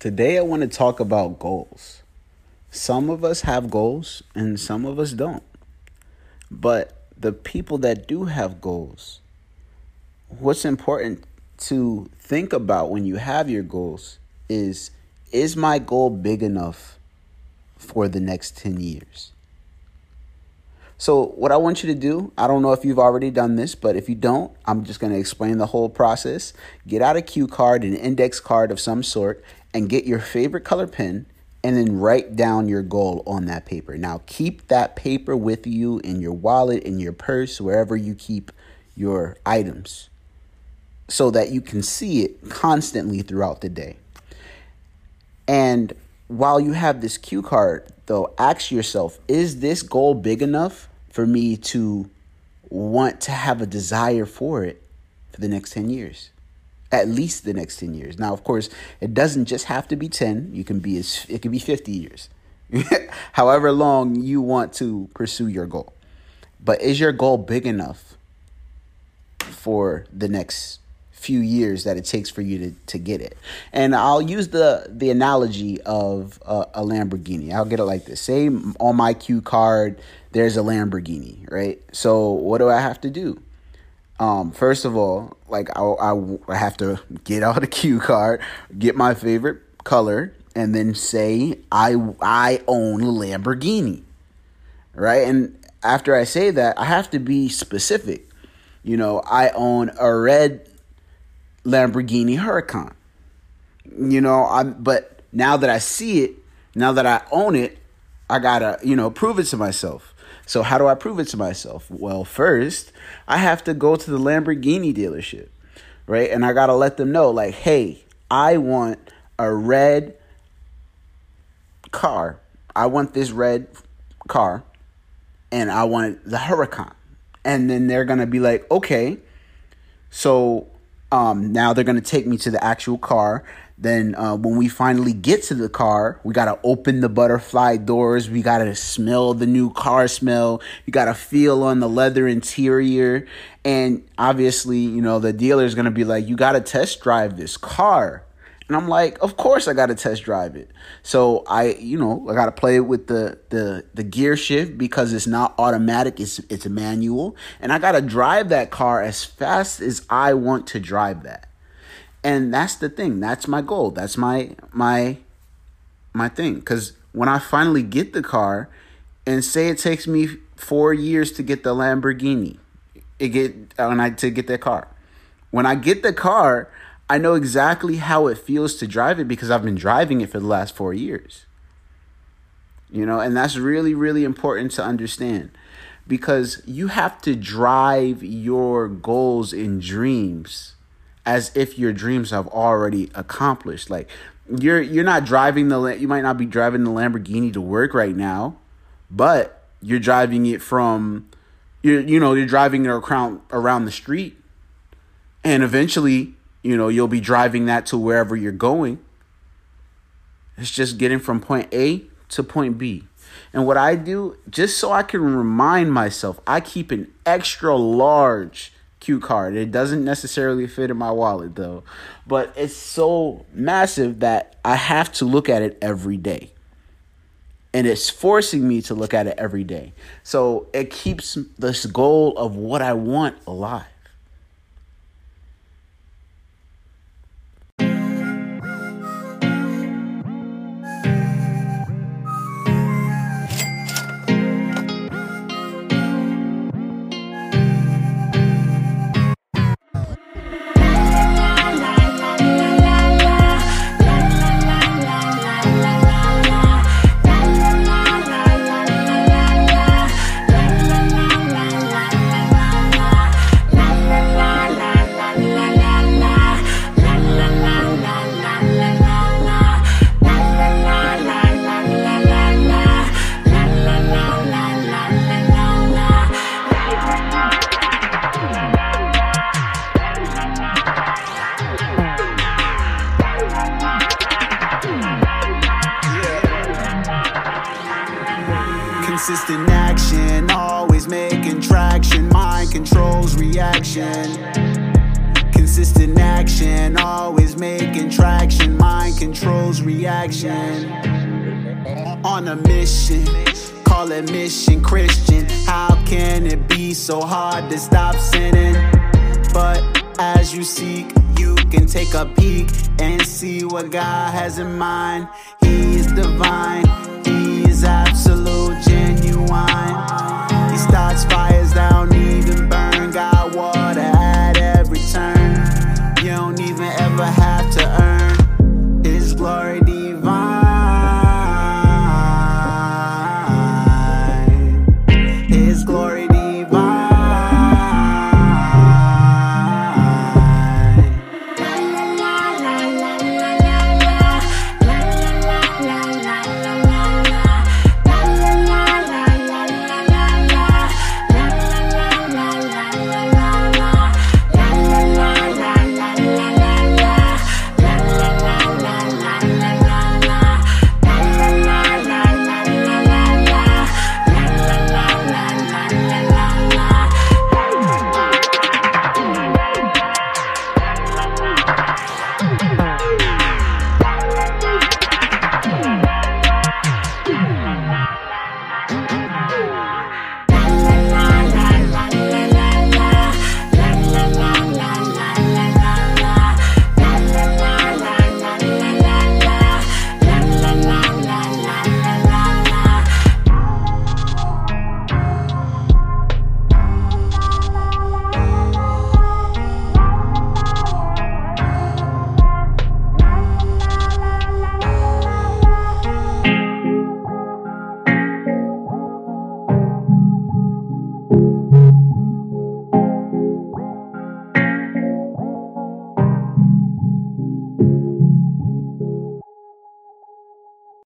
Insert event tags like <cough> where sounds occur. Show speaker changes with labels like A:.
A: Today, I want to talk about goals. Some of us have goals and some of us don't. But the people that do have goals, what's important to think about when you have your goals is is my goal big enough for the next 10 years? So, what I want you to do, I don't know if you've already done this, but if you don't, I'm just going to explain the whole process. Get out a cue card, an index card of some sort, and get your favorite color pen and then write down your goal on that paper. Now, keep that paper with you in your wallet, in your purse, wherever you keep your items so that you can see it constantly throughout the day. And while you have this cue card, though, ask yourself is this goal big enough for me to want to have a desire for it for the next 10 years at least the next 10 years now of course it doesn't just have to be 10 you can be as it can be 50 years <laughs> however long you want to pursue your goal but is your goal big enough for the next few years that it takes for you to, to get it. And I'll use the the analogy of a, a Lamborghini. I'll get it like this. Say on my cue card, there's a Lamborghini, right? So what do I have to do? Um, first of all, like I, I, I have to get out a cue card, get my favorite color, and then say I I own a Lamborghini, right? And after I say that, I have to be specific. You know, I own a red Lamborghini Huracan. You know, I'm but now that I see it, now that I own it, I gotta, you know, prove it to myself. So how do I prove it to myself? Well, first, I have to go to the Lamborghini dealership, right? And I gotta let them know, like, hey, I want a red car. I want this red car, and I want the Huracan. And then they're gonna be like, okay, so um, now they're gonna take me to the actual car. Then uh, when we finally get to the car, we gotta open the butterfly doors. We gotta smell the new car smell. You gotta feel on the leather interior, and obviously, you know the dealer is gonna be like, "You gotta test drive this car." And I'm like, of course I got to test drive it. So I, you know, I got to play with the the the gear shift because it's not automatic. It's it's a manual, and I got to drive that car as fast as I want to drive that. And that's the thing. That's my goal. That's my my my thing. Because when I finally get the car, and say it takes me four years to get the Lamborghini, it get uh, when I to get that car. When I get the car I know exactly how it feels to drive it because I've been driving it for the last four years. You know, and that's really, really important to understand because you have to drive your goals and dreams as if your dreams have already accomplished. Like you're you're not driving the you might not be driving the Lamborghini to work right now, but you're driving it from you you know you're driving it around around the street, and eventually you know, you'll be driving that to wherever you're going. It's just getting from point A to point B. And what I do, just so I can remind myself, I keep an extra large cue card. It doesn't necessarily fit in my wallet though, but it's so massive that I have to look at it every day. And it's forcing me to look at it every day. So it keeps this goal of what I want alive. Action, always making traction. Mind controls reaction. Consistent action, always making traction. Mind controls reaction. On a mission, call it mission Christian. How can it be so hard to stop sinning? But as you seek, you can take a peek and see what God has in mind. He is divine. already